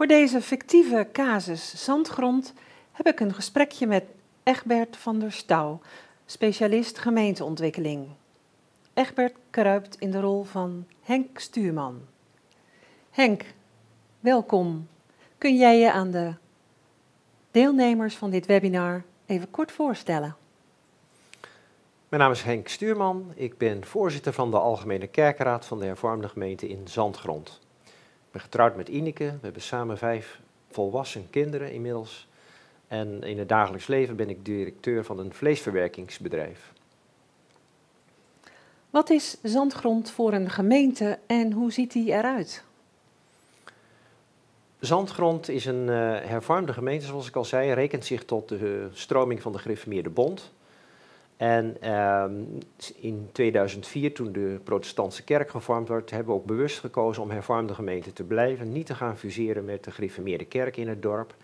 Voor deze fictieve casus Zandgrond heb ik een gesprekje met Egbert van der Stouw, specialist gemeenteontwikkeling. Egbert kruipt in de rol van Henk Stuurman. Henk, welkom. Kun jij je aan de deelnemers van dit webinar even kort voorstellen? Mijn naam is Henk Stuurman. Ik ben voorzitter van de Algemene Kerkenraad van de Hervormde Gemeente in Zandgrond. Ik ben getrouwd met Ineke. We hebben samen vijf volwassen kinderen inmiddels. En in het dagelijks leven ben ik directeur van een vleesverwerkingsbedrijf. Wat is Zandgrond voor een gemeente en hoe ziet die eruit? Zandgrond is een uh, hervormde gemeente, zoals ik al zei, rekent zich tot de stroming van de gereformeerde bond. En uh, in 2004, toen de protestantse kerk gevormd werd, hebben we ook bewust gekozen om hervormde gemeente te blijven. Niet te gaan fuseren met de gereformeerde kerk in het dorp.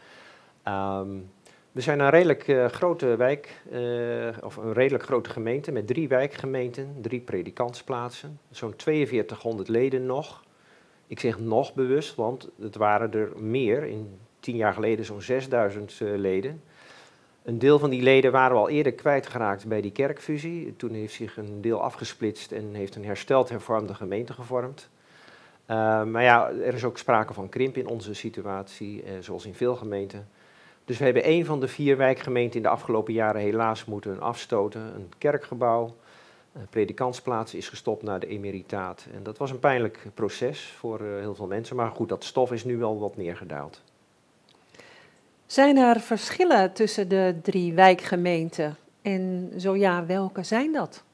Um, we zijn een redelijk uh, grote wijk, uh, of een redelijk grote gemeente met drie wijkgemeenten, drie predikantsplaatsen, zo'n 4200 leden nog. Ik zeg nog bewust, want het waren er meer, in tien jaar geleden zo'n 6000 uh, leden. Een deel van die leden waren we al eerder kwijtgeraakt bij die kerkfusie. Toen heeft zich een deel afgesplitst en heeft een hersteld hervormde gemeente gevormd. Uh, maar ja, er is ook sprake van krimp in onze situatie, uh, zoals in veel gemeenten. Dus we hebben één van de vier wijkgemeenten in de afgelopen jaren helaas moeten afstoten. Een kerkgebouw, een predikantsplaats is gestopt naar de emeritaat. En dat was een pijnlijk proces voor uh, heel veel mensen. Maar goed, dat stof is nu wel wat neergedaald. Zijn er verschillen tussen de drie wijkgemeenten? En zo ja, welke zijn dat?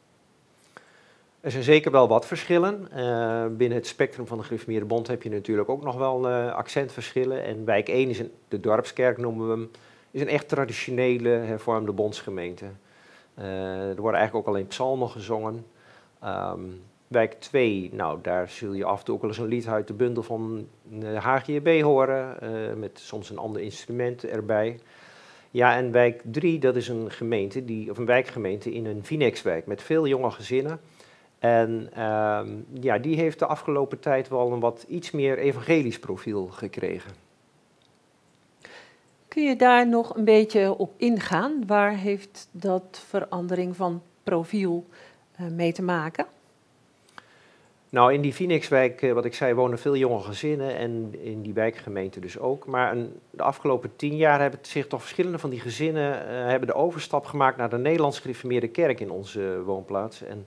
Er zijn zeker wel wat verschillen. Uh, binnen het spectrum van de Griffmeerde Bond heb je natuurlijk ook nog wel uh, accentverschillen. En wijk 1 is een, de dorpskerk noemen we hem, is een echt traditionele hervormde bondsgemeente. Uh, er worden eigenlijk ook alleen psalmen gezongen. Um, wijk 2, nou daar zul je af en toe ook wel eens een lied uit de bundel van de HGB horen, met soms een ander instrument erbij. Ja, en wijk 3, dat is een gemeente, die, of een wijkgemeente in een Vinex-wijk met veel jonge gezinnen. En uh, ja, die heeft de afgelopen tijd wel een wat iets meer evangelisch profiel gekregen. Kun je daar nog een beetje op ingaan? Waar heeft dat verandering van profiel uh, mee te maken? Nou, in die Phoenixwijk, uh, wat ik zei, wonen veel jonge gezinnen en in die wijkgemeente dus ook. Maar de afgelopen tien jaar hebben zich toch verschillende van die gezinnen uh, hebben de overstap gemaakt naar de Nederlands gereformeerde kerk in onze woonplaats. En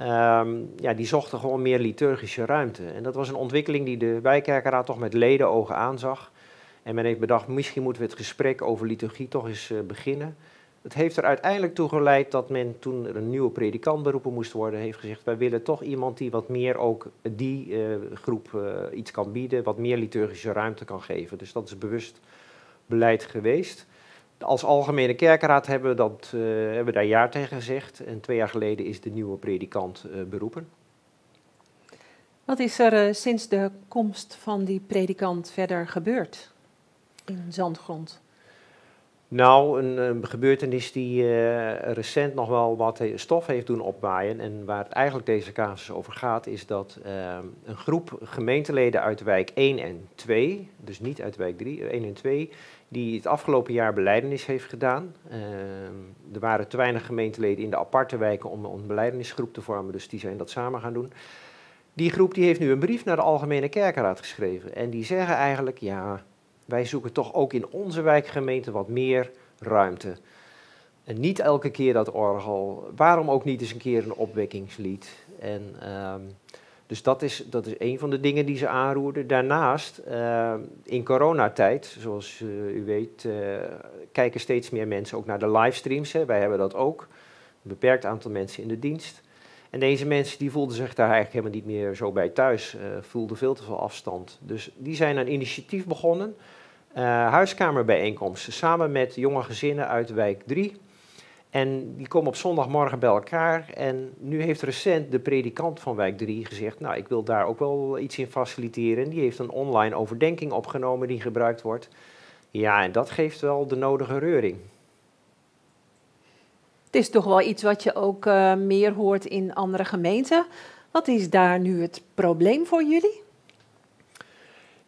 Um, ja, die zochten gewoon meer liturgische ruimte. En dat was een ontwikkeling die de wijkkerkenraad toch met ledenogen aanzag. En men heeft bedacht, misschien moeten we het gesprek over liturgie toch eens beginnen. Het heeft er uiteindelijk toe geleid dat men toen er een nieuwe predikant beroepen moest worden, heeft gezegd, wij willen toch iemand die wat meer ook die uh, groep uh, iets kan bieden, wat meer liturgische ruimte kan geven. Dus dat is bewust beleid geweest. Als Algemene Kerkenraad hebben we, dat, uh, hebben we daar ja tegen gezegd. En twee jaar geleden is de nieuwe predikant beroepen. Wat is er sinds de komst van die predikant verder gebeurd in Zandgrond? Nou, een, gebeurtenis die recent nog wel wat stof heeft doen opwaaien. En waar het eigenlijk deze casus over gaat, is dat een groep gemeenteleden uit wijk 1 en 2, dus niet uit wijk 3, 1 en 2, die het afgelopen jaar beleidenis heeft gedaan. Er waren te weinig gemeenteleden in de aparte wijken om een beleidenisgroep te vormen, dus die zijn dat samen gaan doen. Die groep die heeft nu een brief naar de Algemene Kerkenraad geschreven. En die zeggen eigenlijk, ja, wij zoeken toch ook in onze wijkgemeente wat meer ruimte. En niet elke keer dat orgel. Waarom ook niet eens een keer een opwekkingslied? En... Uh, dus dat is, dat is een van de dingen die ze aanroerden. Daarnaast, uh, in coronatijd, zoals uh, u weet, uh, kijken steeds meer mensen ook naar de livestreams. Hè. Wij hebben dat ook. Een beperkt aantal mensen in de dienst. En deze mensen die voelden zich daar eigenlijk helemaal niet meer zo bij thuis. voelden veel te veel afstand. Dus die zijn een initiatief begonnen. huiskamerbijeenkomsten samen met jonge gezinnen uit wijk 3 en die komen op zondagmorgen bij elkaar. En nu heeft recent de predikant van wijk 3 gezegd: Nou, ik wil daar ook wel iets in faciliteren. En die heeft een online overdenking opgenomen die gebruikt wordt. Ja, en dat geeft wel de nodige reuring. Is toch wel iets wat je ook uh, meer hoort in andere gemeenten. Wat is daar nu het probleem voor jullie?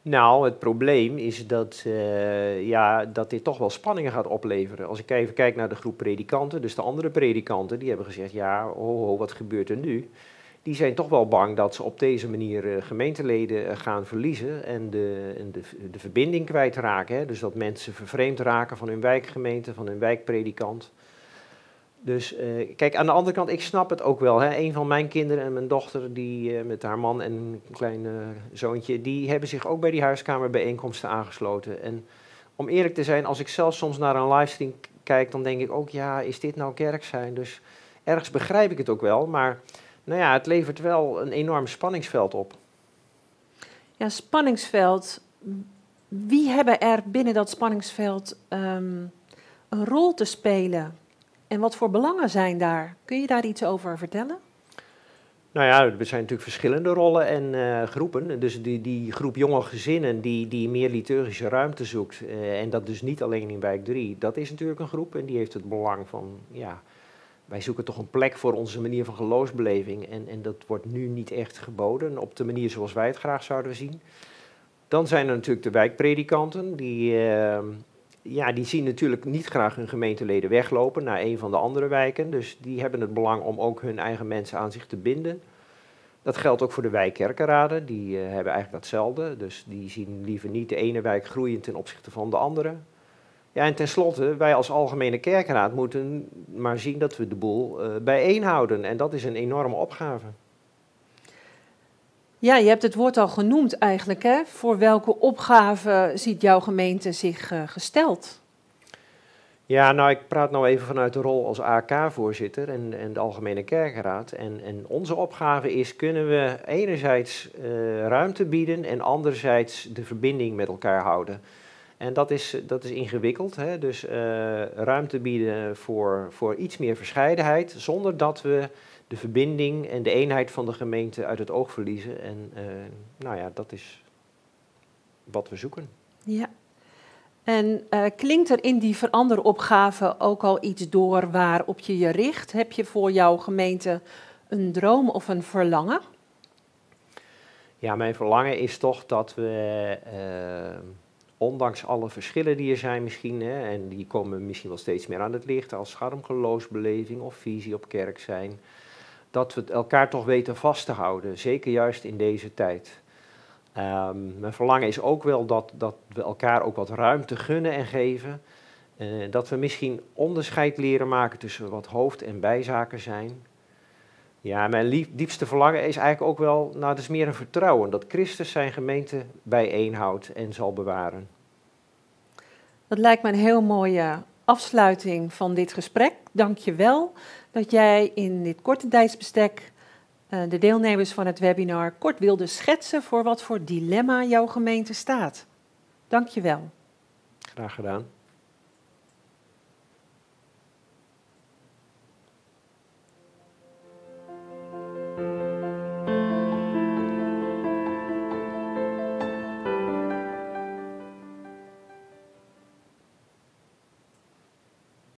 Nou, het probleem is dat, uh, ja, dat dit toch wel spanningen gaat opleveren. Als ik even kijk naar de groep predikanten, dus de andere predikanten, die hebben gezegd, ja, ho, ho wat gebeurt er nu? Die zijn toch wel bang dat ze op deze manier uh, gemeenteleden gaan verliezen en de, en de, de verbinding kwijtraken. Hè? Dus dat mensen vervreemd raken van hun wijkgemeente, van hun wijkpredikant. Dus uh, kijk, aan de andere kant, ik snap het ook wel. Hè. Een van mijn kinderen en mijn dochter, die uh, met haar man en een klein uh, zoontje, die hebben zich ook bij die huiskamerbijeenkomsten aangesloten. En om eerlijk te zijn, als ik zelf soms naar een livestream kijk, dan denk ik ook, ja, is dit nou kerk zijn? Dus ergens begrijp ik het ook wel, maar nou ja, het levert wel een enorm spanningsveld op. Ja, spanningsveld. Wie hebben er binnen dat spanningsveld um, een rol te spelen? En wat voor belangen zijn daar? Kun je daar iets over vertellen? Nou ja, er zijn natuurlijk verschillende rollen en uh, groepen. Dus die, die groep jonge gezinnen die, die meer liturgische ruimte zoekt, uh, en dat dus niet alleen in wijk 3, dat is natuurlijk een groep en die heeft het belang van, ja, wij zoeken toch een plek voor onze manier van geloofsbeleving en, en dat wordt nu niet echt geboden op de manier zoals wij het graag zouden zien. Dan zijn er natuurlijk de wijkpredikanten, die, uh, ja, die zien natuurlijk niet graag hun gemeenteleden weglopen naar een van de andere wijken. Dus die hebben het belang om ook hun eigen mensen aan zich te binden. Dat geldt ook voor de wijkkerkenraden, die uh, hebben eigenlijk datzelfde. Dus die zien liever niet de ene wijk groeien ten opzichte van de andere. Ja, en tenslotte, wij als Algemene Kerkenraad moeten maar zien dat we de boel uh, bijeenhouden. En dat is een enorme opgave. Ja, je hebt het woord al genoemd eigenlijk. Hè? Voor welke opgave ziet jouw gemeente zich uh, gesteld? Ja, nou, ik praat nou even vanuit de rol als AK-voorzitter en, en de Algemene Kerkenraad. En, en onze opgave is, kunnen we enerzijds uh, ruimte bieden en anderzijds de verbinding met elkaar houden. En dat is, dat is ingewikkeld, hè? dus uh, ruimte bieden voor, voor iets meer verscheidenheid, zonder dat we de verbinding en de eenheid van de gemeente uit het oog verliezen. En uh, nou ja, dat is wat we zoeken. Ja. En uh, klinkt er in die veranderopgave ook al iets door waarop je je richt? Heb je voor jouw gemeente een droom of een verlangen? Ja, mijn verlangen is toch dat we, uh, ondanks alle verschillen die er zijn misschien, hè, en die komen misschien wel steeds meer aan het licht als scharmgeloofsbeleving of visie op kerk zijn, dat we elkaar toch weten vast te houden, zeker juist in deze tijd. Um, mijn verlangen is ook wel dat, dat we elkaar ook wat ruimte gunnen en geven. Uh, dat we misschien onderscheid leren maken tussen wat hoofd- en bijzaken zijn. Ja, mijn lief, diepste verlangen is eigenlijk ook wel, nou, dat is meer een vertrouwen, dat Christus zijn gemeente bijeenhoudt en zal bewaren. Dat lijkt me een heel mooie afsluiting van dit gesprek. Dank je wel dat jij in dit korte tijdsbestek uh, de deelnemers van het webinar kort wilde schetsen voor wat voor dilemma jouw gemeente staat. Dank je wel. Graag gedaan.